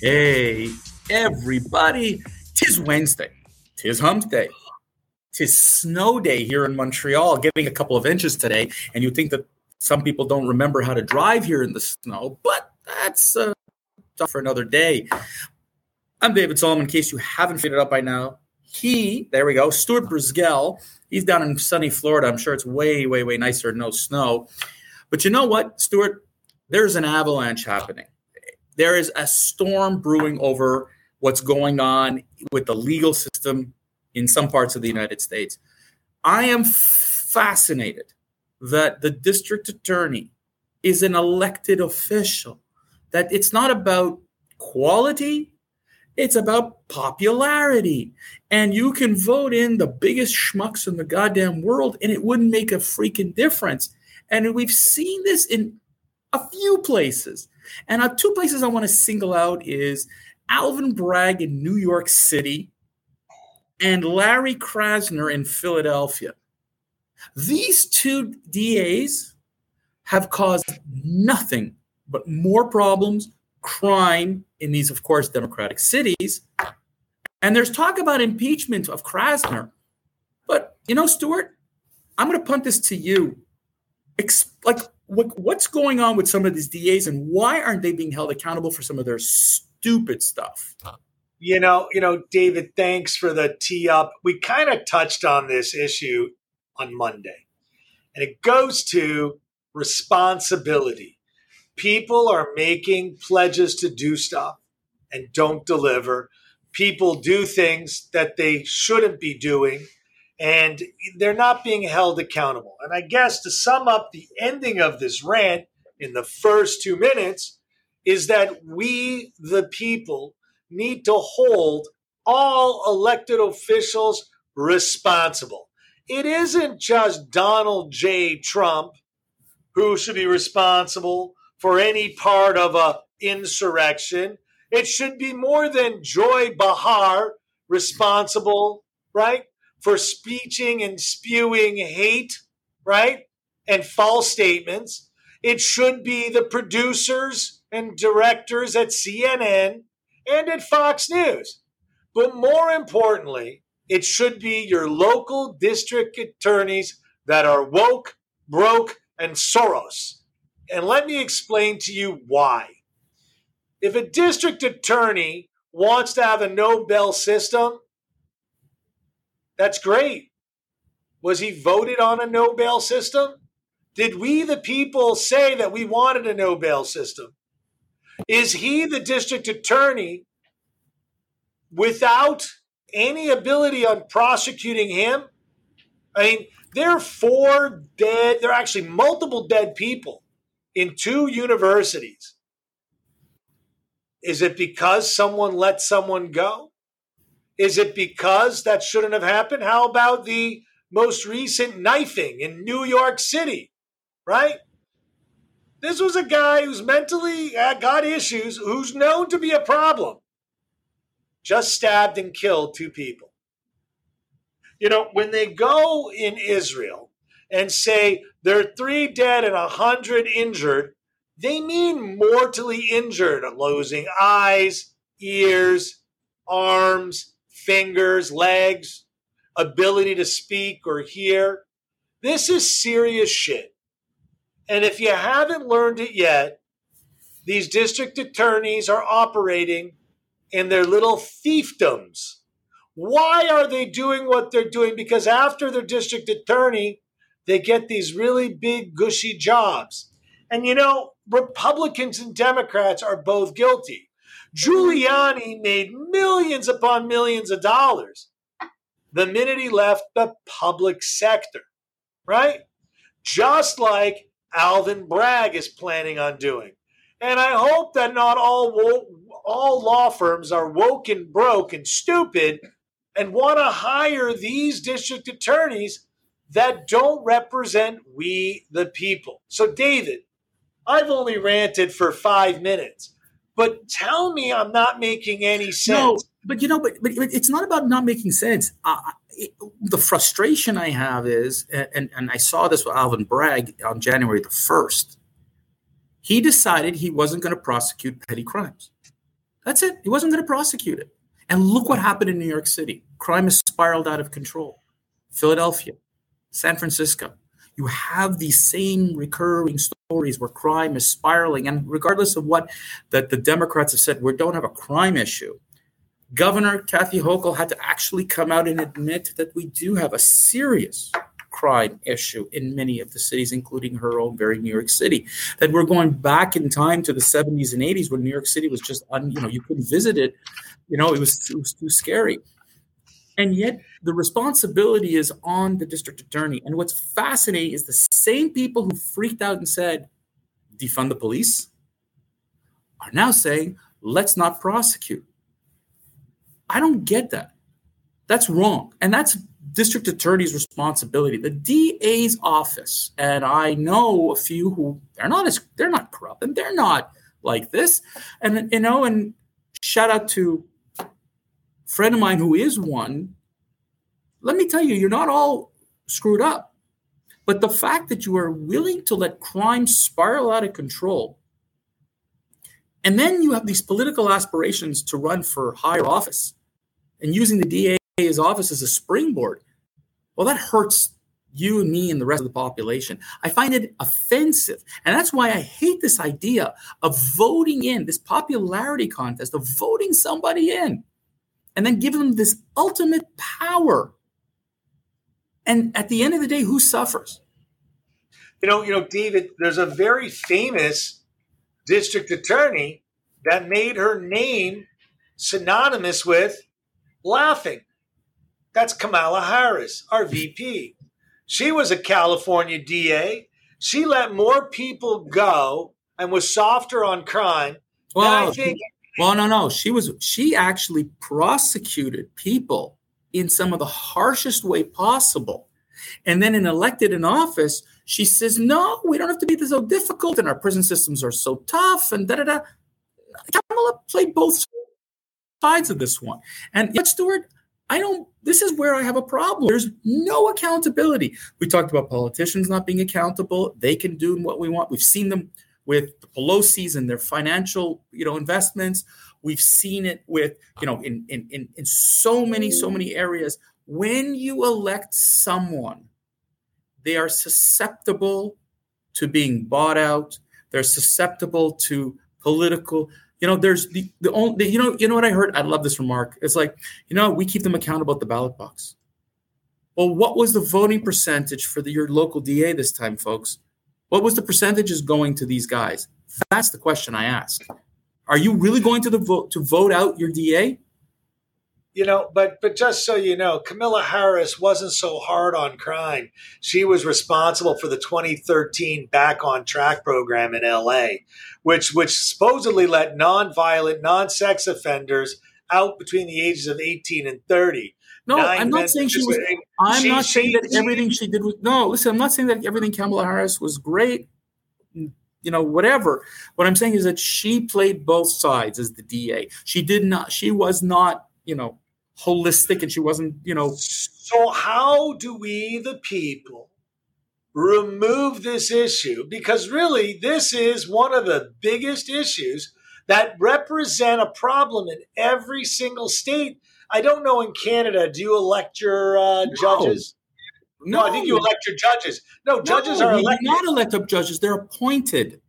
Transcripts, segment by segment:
Hey, everybody. Tis Wednesday. Tis hump day. Tis snow day here in Montreal, getting a couple of inches today. And you think that some people don't remember how to drive here in the snow, but that's uh, for another day. I'm David Solomon. In case you haven't figured it out by now, he, there we go, Stuart Brisgell. He's down in sunny Florida. I'm sure it's way, way, way nicer, no snow. But you know what, Stuart? There's an avalanche happening there is a storm brewing over what's going on with the legal system in some parts of the United States. I am fascinated that the district attorney is an elected official, that it's not about quality, it's about popularity. And you can vote in the biggest schmucks in the goddamn world, and it wouldn't make a freaking difference. And we've seen this in a few places. And uh, two places I want to single out is Alvin Bragg in New York City and Larry Krasner in Philadelphia. These two DAs have caused nothing but more problems, crime in these, of course, democratic cities. And there's talk about impeachment of Krasner. But, you know, Stuart, I'm going to punt this to you. Ex- like, what, what's going on with some of these DAs and why aren't they being held accountable for some of their stupid stuff? You know, you know, David, thanks for the tee up. We kind of touched on this issue on Monday, and it goes to responsibility. People are making pledges to do stuff and don't deliver. People do things that they shouldn't be doing and they're not being held accountable. And I guess to sum up the ending of this rant in the first two minutes is that we, the people, need to hold all elected officials responsible. It isn't just Donald J. Trump who should be responsible for any part of a insurrection. It should be more than Joy Bahar responsible, right, for speeching and spewing hate, right? And false statements. It should be the producers and directors at CNN and at Fox News. But more importantly, it should be your local district attorneys that are woke, broke, and Soros. And let me explain to you why. If a district attorney wants to have a no bell system, that's great. Was he voted on a no bail system? Did we, the people, say that we wanted a no bail system? Is he the district attorney without any ability on prosecuting him? I mean, there are four dead, there are actually multiple dead people in two universities. Is it because someone let someone go? Is it because that shouldn't have happened? How about the most recent knifing in New York City, right? This was a guy who's mentally uh, got issues, who's known to be a problem. Just stabbed and killed two people. You know, when they go in Israel and say there are three dead and a hundred injured, they mean mortally injured, losing eyes, ears, arms, fingers, legs, ability to speak or hear. This is serious shit. And if you haven't learned it yet, these district attorneys are operating in their little fiefdoms. Why are they doing what they're doing? Because after they're district attorney, they get these really big, gushy jobs. And you know, Republicans and Democrats are both guilty. Giuliani made millions upon millions of dollars the minute he left the public sector, right? Just like Alvin Bragg is planning on doing. And I hope that not all all law firms are woke and broke and stupid and want to hire these district attorneys that don't represent we the people. So David, I've only ranted for 5 minutes. But tell me I'm not making any sense. No, but you know, but, but it's not about not making sense. Uh, it, the frustration I have is, and, and I saw this with Alvin Bragg on January the 1st. He decided he wasn't going to prosecute petty crimes. That's it. He wasn't going to prosecute it. And look what happened in New York City. Crime has spiraled out of control. Philadelphia, San Francisco. You have these same recurring stories where crime is spiraling. And regardless of what that the Democrats have said, we don't have a crime issue. Governor Kathy Hochul had to actually come out and admit that we do have a serious crime issue in many of the cities, including her own very New York City. That we're going back in time to the 70s and 80s when New York City was just, un, you know, you couldn't visit it. You know, it was, it was too scary. And yet the responsibility is on the district attorney. And what's fascinating is the same people who freaked out and said, defund the police, are now saying, let's not prosecute. I don't get that. That's wrong. And that's district attorney's responsibility. The DA's office, and I know a few who they're not as they're not corrupt and they're not like this. And you know, and shout out to friend of mine who is one. Let me tell you, you're not all screwed up. But the fact that you are willing to let crime spiral out of control, and then you have these political aspirations to run for higher office and using the DA's office as a springboard, well, that hurts you and me and the rest of the population. I find it offensive. And that's why I hate this idea of voting in this popularity contest, of voting somebody in and then give them this ultimate power. And at the end of the day, who suffers? You know, you know, David, there's a very famous district attorney that made her name synonymous with laughing. That's Kamala Harris, our VP. She was a California DA. She let more people go and was softer on crime. Well, I think- well, no, no. She was. She actually prosecuted people in some of the harshest way possible, and then in elected in office, she says, "No, we don't have to be so difficult, and our prison systems are so tough." And da da da. Kamala played both sides of this one. And yet, Stuart, I don't, this is where I have a problem. There's no accountability. We talked about politicians not being accountable. They can do what we want. We've seen them with the Pelosi's and their financial, you know, investments. We've seen it with, you know, in, in, in, in so many, so many areas. When you elect someone, they are susceptible to being bought out. They're susceptible to political you know, there's the the only you know you know what I heard. I love this remark. It's like you know we keep them accountable at the ballot box. Well, what was the voting percentage for the, your local DA this time, folks? What was the percentages going to these guys? That's the question I ask. Are you really going to the vote to vote out your DA? you know, but but just so you know, Kamala Harris wasn't so hard on crime. She was responsible for the 2013 Back on Track program in LA, which which supposedly let non-violent, non-sex offenders out between the ages of 18 and 30. No, i I'm not saying she was. I'm she, not saying that everything she did was. No, listen, I'm not saying that everything Kamala Harris was great. You know, whatever. What I'm saying is that she played both sides as the DA. She did not. She was not. You know, holistic and she wasn't, you know. So, how do we, the people, remove this issue? Because really, this is one of the biggest issues that represent a problem in every single state. I don't know in Canada, do you elect your uh, judges? No. no. I think you elect your judges. No, judges no, are elected. not elected judges; they're appointed.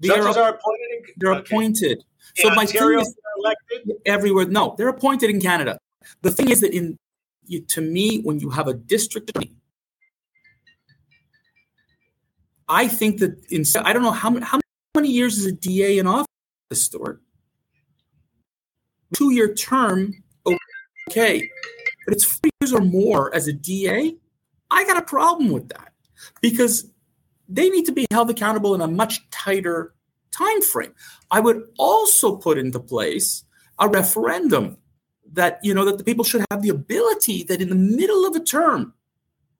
They judges are, are appointed. In, they're okay. appointed. In so Ontario, my thing is, elected everywhere. No, they're appointed in Canada. The thing is that in you, to me, when you have a district attorney, I think that in I don't know how how many years is a DA in office, Stuart? Two year term, okay, but it's four years or more as a DA. I got a problem with that because they need to be held accountable in a much tighter time frame. I would also put into place a referendum that you know that the people should have the ability that in the middle of a term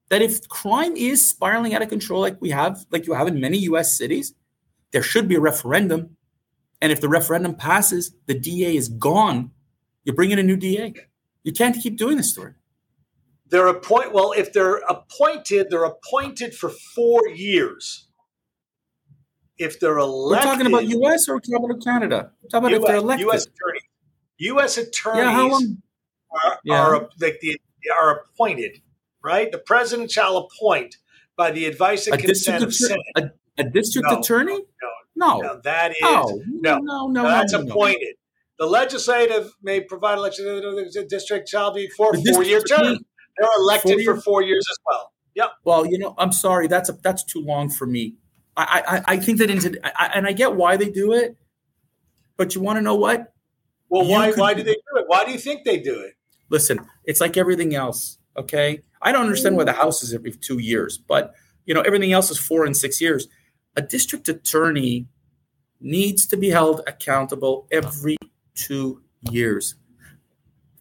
that if crime is spiraling out of control like we have like you have in many US cities there should be a referendum and if the referendum passes the DA is gone you bring in a new DA you can't keep doing this story they're appoint well if they're appointed they're appointed for 4 years if they're elected We're talking about US or we're talking about Canada? We're talking about US, if they're elected. US attorneys U.S. attorneys yeah, how long? are, yeah. are like the are appointed, right? The president shall appoint by the advice and a consent of Senate. A, a district no, attorney? No, no, no, that is no, no, no, no that's no, appointed. The legislative may provide election the district shall be for four year term. They're elected four for four years as well. Yep. Well, you know, I'm sorry, that's a, that's too long for me. I I, I think that into I, and I get why they do it, but you want to know what? Well, you why why do they do it? Why do you think they do it? Listen, it's like everything else. Okay, I don't understand why the House is every two years, but you know everything else is four and six years. A district attorney needs to be held accountable every two years.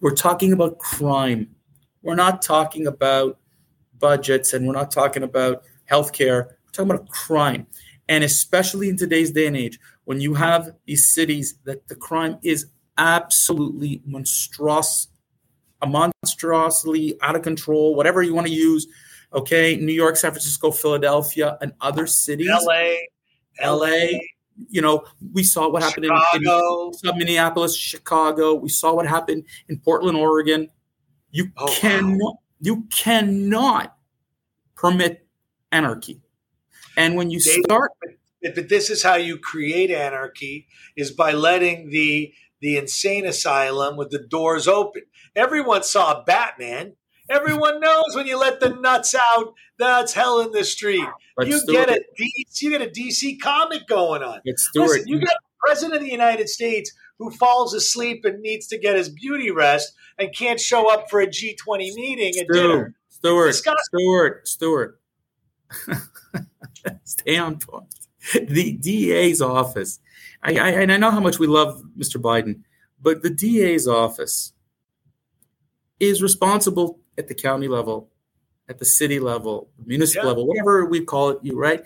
We're talking about crime. We're not talking about budgets and we're not talking about healthcare. We're talking about crime. And especially in today's day and age, when you have these cities that the crime is absolutely monstrous, a monstrosity out of control, whatever you want to use. Okay, New York, San Francisco, Philadelphia, and other cities. LA, LA, you know, we saw what happened Chicago. in, in Minneapolis, Chicago. We saw what happened in Portland, Oregon. You oh, cannot, wow. you cannot permit anarchy. And when you David, start, but this is how you create anarchy: is by letting the the insane asylum with the doors open. Everyone saw Batman. Everyone knows when you let the nuts out, that's hell in the street. But you Stuart, get a DC, you get a DC comic going on. It's Listen, you got the president of the United States who falls asleep and needs to get his beauty rest and can't show up for a G20 meeting at dinner. Stuart, Stuart, Stuart. Stay on point. The DA's office. I, I, and I know how much we love Mr. Biden, but the DA's office is responsible at the county level, at the city level, municipal yeah. level, whatever we call it, you right?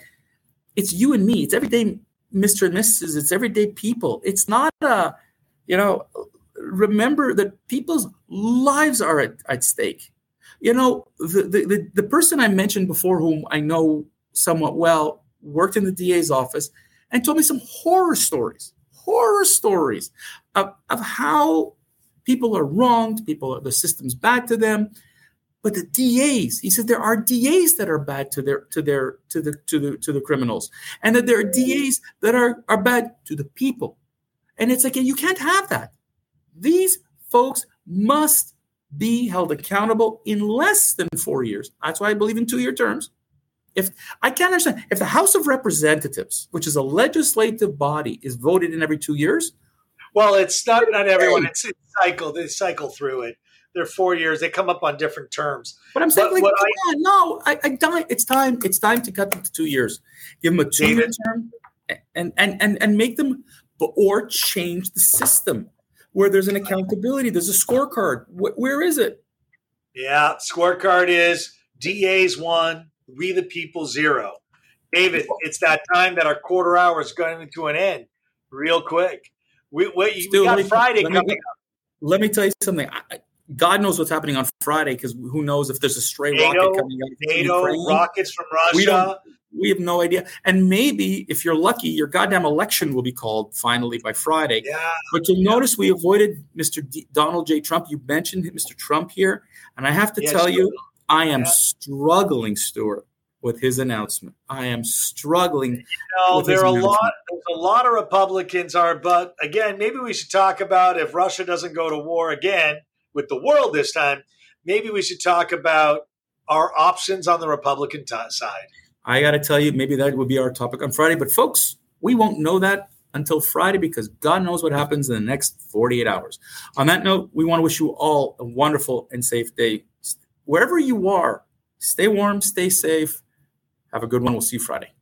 It's you and me. It's everyday Mr. and Mrs. It's everyday people. It's not a, you know, remember that people's lives are at, at stake. You know, the, the, the, the person I mentioned before, whom I know somewhat well, worked in the DA's office and told me some horror stories, horror stories of, of how people are wronged, people, the system's bad to them. But the DAs, he said there are DAs that are bad to their to their to the to the to the criminals, and that there are DAs that are are bad to the people. And it's like you can't have that. These folks must be held accountable in less than four years. That's why I believe in two-year terms. If I can't understand, if the House of Representatives, which is a legislative body, is voted in every two years, well, it's not not everyone. It's, it's cycle. They cycle through it. They're four years. They come up on different terms. But I'm saying, but, like, come I, on, no, I, I die. It's time. It's time to cut them to two years. Give them a two year term, and and and and make them, or change the system where there's an accountability. There's a scorecard. where is it? Yeah, scorecard is DA's one, we the people zero. David, it's that time that our quarter hour is going to an end real quick. We, we, Still, we got Friday coming me, up. Let me tell you something. God knows what's happening on Friday because who knows if there's a stray NATO, rocket coming out of NATO Ukraine. rockets from Russia. We, don't, we have no idea. And maybe if you're lucky, your goddamn election will be called finally by Friday. Yeah. But you'll yeah. notice we avoided Mr. D- Donald J. Trump. You mentioned Mr. Trump here, and I have to tell you, I am yeah. struggling, Stuart, with his announcement. I am struggling. You know, there are a lot. There's a lot of Republicans are, but again, maybe we should talk about if Russia doesn't go to war again with the world this time. Maybe we should talk about our options on the Republican t- side. I got to tell you, maybe that would be our topic on Friday. But folks, we won't know that until Friday because God knows what happens in the next 48 hours. On that note, we want to wish you all a wonderful and safe day. Wherever you are, stay warm, stay safe. Have a good one. We'll see you Friday.